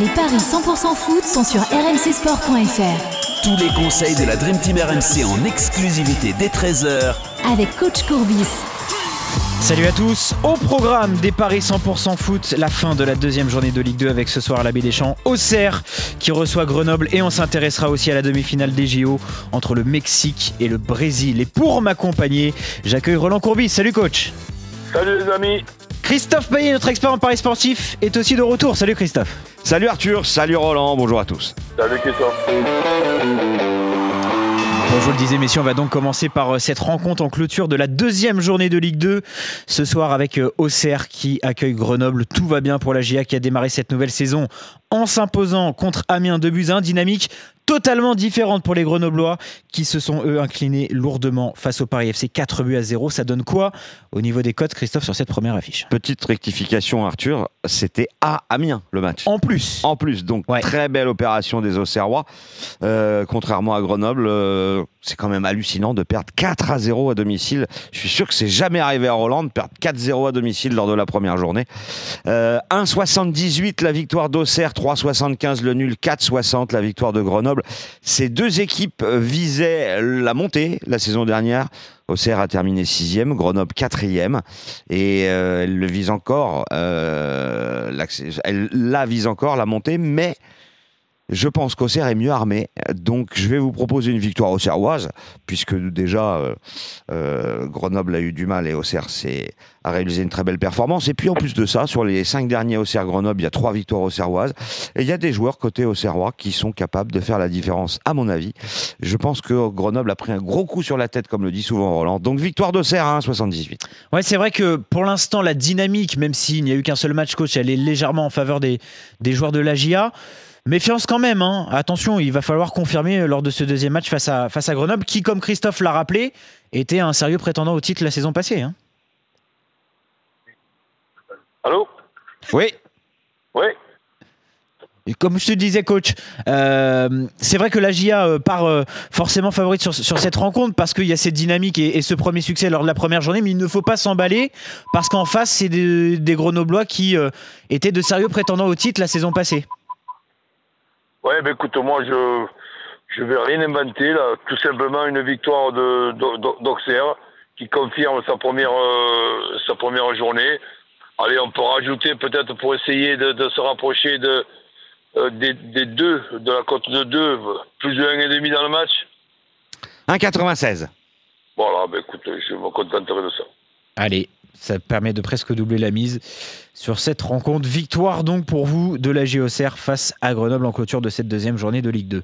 Les paris 100% foot sont sur rmcsport.fr. Tous les conseils de la Dream Team RMC en exclusivité dès 13h avec coach Courbis. Salut à tous, au programme des Paris 100% foot, la fin de la deuxième journée de Ligue 2 avec ce soir la baie des Champs, Auxerre qui reçoit Grenoble et on s'intéressera aussi à la demi-finale des JO entre le Mexique et le Brésil. Et pour m'accompagner, j'accueille Roland Courbis. Salut coach. Salut les amis. Christophe Payet, notre expert en Paris sportif, est aussi de retour. Salut Christophe. Salut Arthur, salut Roland, bonjour à tous. Salut Christophe. Bon, je vous le disais, messieurs, on va donc commencer par euh, cette rencontre en clôture de la deuxième journée de Ligue 2. Ce soir avec euh, Auxerre qui accueille Grenoble. Tout va bien pour la GIA qui a démarré cette nouvelle saison en s'imposant contre Amiens de Buzyn. Dynamique totalement différente pour les Grenoblois qui se sont eux inclinés lourdement face au Paris FC 4 buts à 0. Ça donne quoi au niveau des cotes, Christophe, sur cette première affiche? Petite rectification, Arthur, c'était à Amiens le match. En plus. En plus, donc Ouais. très belle opération des Auxerrois. Euh, contrairement à Grenoble, euh, c'est quand même hallucinant de perdre 4 à 0 à domicile. Je suis sûr que c'est jamais arrivé à Roland de perdre 4-0 à domicile lors de la première journée. Euh, 1,78 la victoire d'Auxerre, 3,75 le nul, 4,60 la victoire de Grenoble. Ces deux équipes euh, visaient la montée la saison dernière. Auxerre a terminé sixième, Grenoble quatrième, et euh, elle le euh, elle la vise encore la montée, mais je pense qu'Auxerre est mieux armé. Donc je vais vous proposer une victoire auxerroise, puisque déjà euh, euh, Grenoble a eu du mal et Auxerre a réalisé une très belle performance. Et puis en plus de ça, sur les cinq derniers Auxerre-Grenoble, il y a trois victoires auxerroises. Et il y a des joueurs côté auxerrois qui sont capables de faire la différence, à mon avis. Je pense que Grenoble a pris un gros coup sur la tête, comme le dit souvent Roland. Donc victoire d'Auxerre à 1,78. Ouais, c'est vrai que pour l'instant, la dynamique, même s'il n'y a eu qu'un seul match coach, elle est légèrement en faveur des, des joueurs de la GIA. Méfiance quand même, hein. attention, il va falloir confirmer lors de ce deuxième match face à, face à Grenoble, qui, comme Christophe l'a rappelé, était un sérieux prétendant au titre la saison passée. hein. Allô? Oui, Oui Et comme je te disais, coach, euh, c'est vrai que la GIA euh, part euh, forcément favorite sur, sur cette rencontre parce qu'il y a cette dynamique et, et ce premier succès lors de la première journée, mais il ne faut pas s'emballer parce qu'en face, c'est des, des Grenoblois qui euh, étaient de sérieux prétendants au titre la saison passée. Ouais, ben écoute, moi je je vais rien inventer là. Tout simplement une victoire de d'Auxerre qui confirme sa première euh, sa première journée. Allez, on peut rajouter peut-être pour essayer de, de se rapprocher de euh, des, des deux de la cote de deux plus de un et demi dans le match. 1,96. Voilà, ben écoute, je me contenterai de ça. Allez, ça permet de presque doubler la mise sur cette rencontre. Victoire donc pour vous de la GOCR face à Grenoble en clôture de cette deuxième journée de Ligue 2.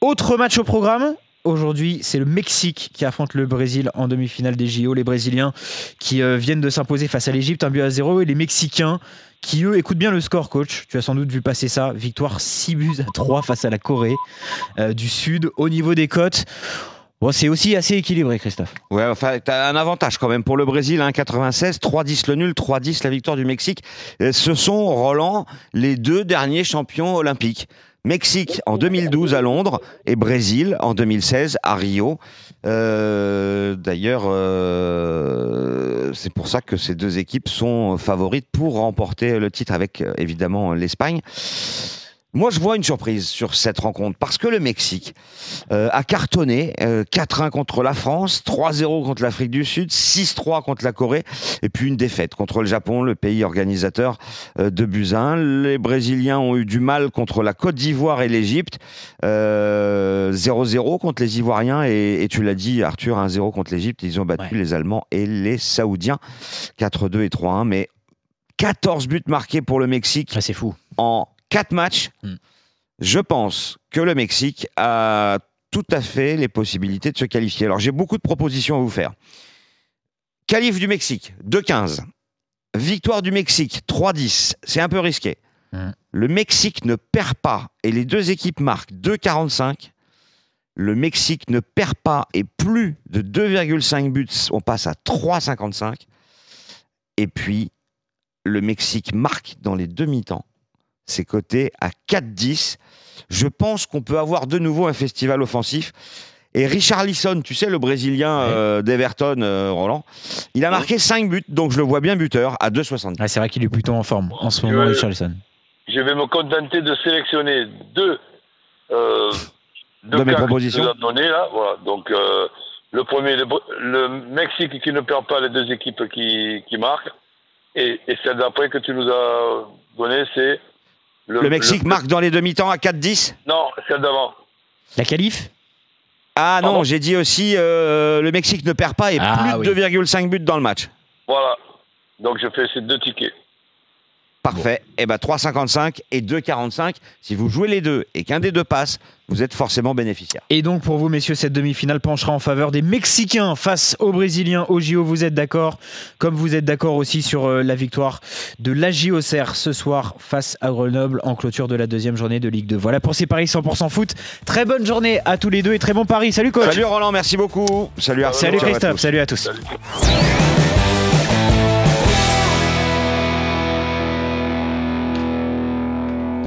Autre match au programme. Aujourd'hui, c'est le Mexique qui affronte le Brésil en demi-finale des JO. Les Brésiliens qui euh, viennent de s'imposer face à l'Égypte, un but à zéro. Et les Mexicains qui, eux, écoutent bien le score, coach. Tu as sans doute vu passer ça. Victoire 6 buts à 3 face à la Corée euh, du Sud. Au niveau des cotes, c'est aussi assez équilibré, Christophe. Ouais, enfin, un avantage quand même pour le Brésil, 1,96, 3,10 le nul, 3,10 la victoire du Mexique. Euh, Ce sont, Roland, les deux derniers champions olympiques. Mexique en 2012 à Londres et Brésil en 2016 à Rio. Euh, D'ailleurs, euh, c'est pour ça que ces deux équipes sont favorites pour remporter le titre avec évidemment l'Espagne. Moi, je vois une surprise sur cette rencontre parce que le Mexique euh, a cartonné euh, 4-1 contre la France, 3-0 contre l'Afrique du Sud, 6-3 contre la Corée et puis une défaite contre le Japon, le pays organisateur euh, de Buzyn. Les Brésiliens ont eu du mal contre la Côte d'Ivoire et l'Égypte, euh, 0-0 contre les Ivoiriens et, et tu l'as dit Arthur, 1-0 contre l'Égypte. Ils ont battu Ouais. les Allemands et les Saoudiens, 4-2 et 3-1. Mais 14 buts marqués pour le Mexique Ah, c'est fou. en quatre matchs, Mm. je pense que le Mexique a tout à fait les possibilités de se qualifier. Alors j'ai beaucoup de propositions à vous faire. Qualif du Mexique, 2-15. Victoire du Mexique, 3-10. C'est un peu risqué. Mm. Le Mexique ne perd pas et les deux équipes marquent 2,45. Le Mexique ne perd pas et plus de 2,5 buts, on passe à 3,55. Et puis, le Mexique marque dans les demi-temps. C'est coté à 4,10. Je pense qu'on peut avoir de nouveau un festival offensif. Et Richard Lisson, tu sais, le Brésilien Ouais. euh, d'Everton, euh, Roland, il a marqué 5 buts, donc je le vois bien buteur à 2,70. Ouais, c'est vrai qu'il est plutôt en forme en ce moment, Ouais. Richarlison. je vais me contenter de sélectionner deux, euh, deux De mes que propositions. nous as donnés, là. Voilà. Donc, euh, le premier, le, le Mexique qui ne perd pas les deux équipes qui, qui marquent. Et, et celle d'après que tu nous as donné, c'est. Le Mexique marque dans les demi-temps à 4-10 Non, celle d'avant. La qualif Ah non, Pardon j'ai dit aussi euh, le Mexique ne perd pas et Ah, plus de oui. 2,5 buts dans le match. Voilà. Donc, je fais ces deux tickets. Parfait. Et ben 3,55 et 2,45. Si vous jouez les deux et qu'un des deux passe, vous êtes forcément bénéficiaire. Et donc pour vous, messieurs, cette demi-finale penchera en faveur des Mexicains face aux Brésiliens au JO. Vous êtes d'accord? Comme vous êtes d'accord aussi sur euh, la victoire de l'AJ Auxerre ce soir face à Grenoble en clôture de la deuxième journée de Ligue 2. Voilà pour ces paris 100% foot. Très bonne journée à tous les deux et très bon pari. Salut coach Salut Roland, merci beaucoup. Salut Arthur. Salut Christophe, salut à tous. Salut.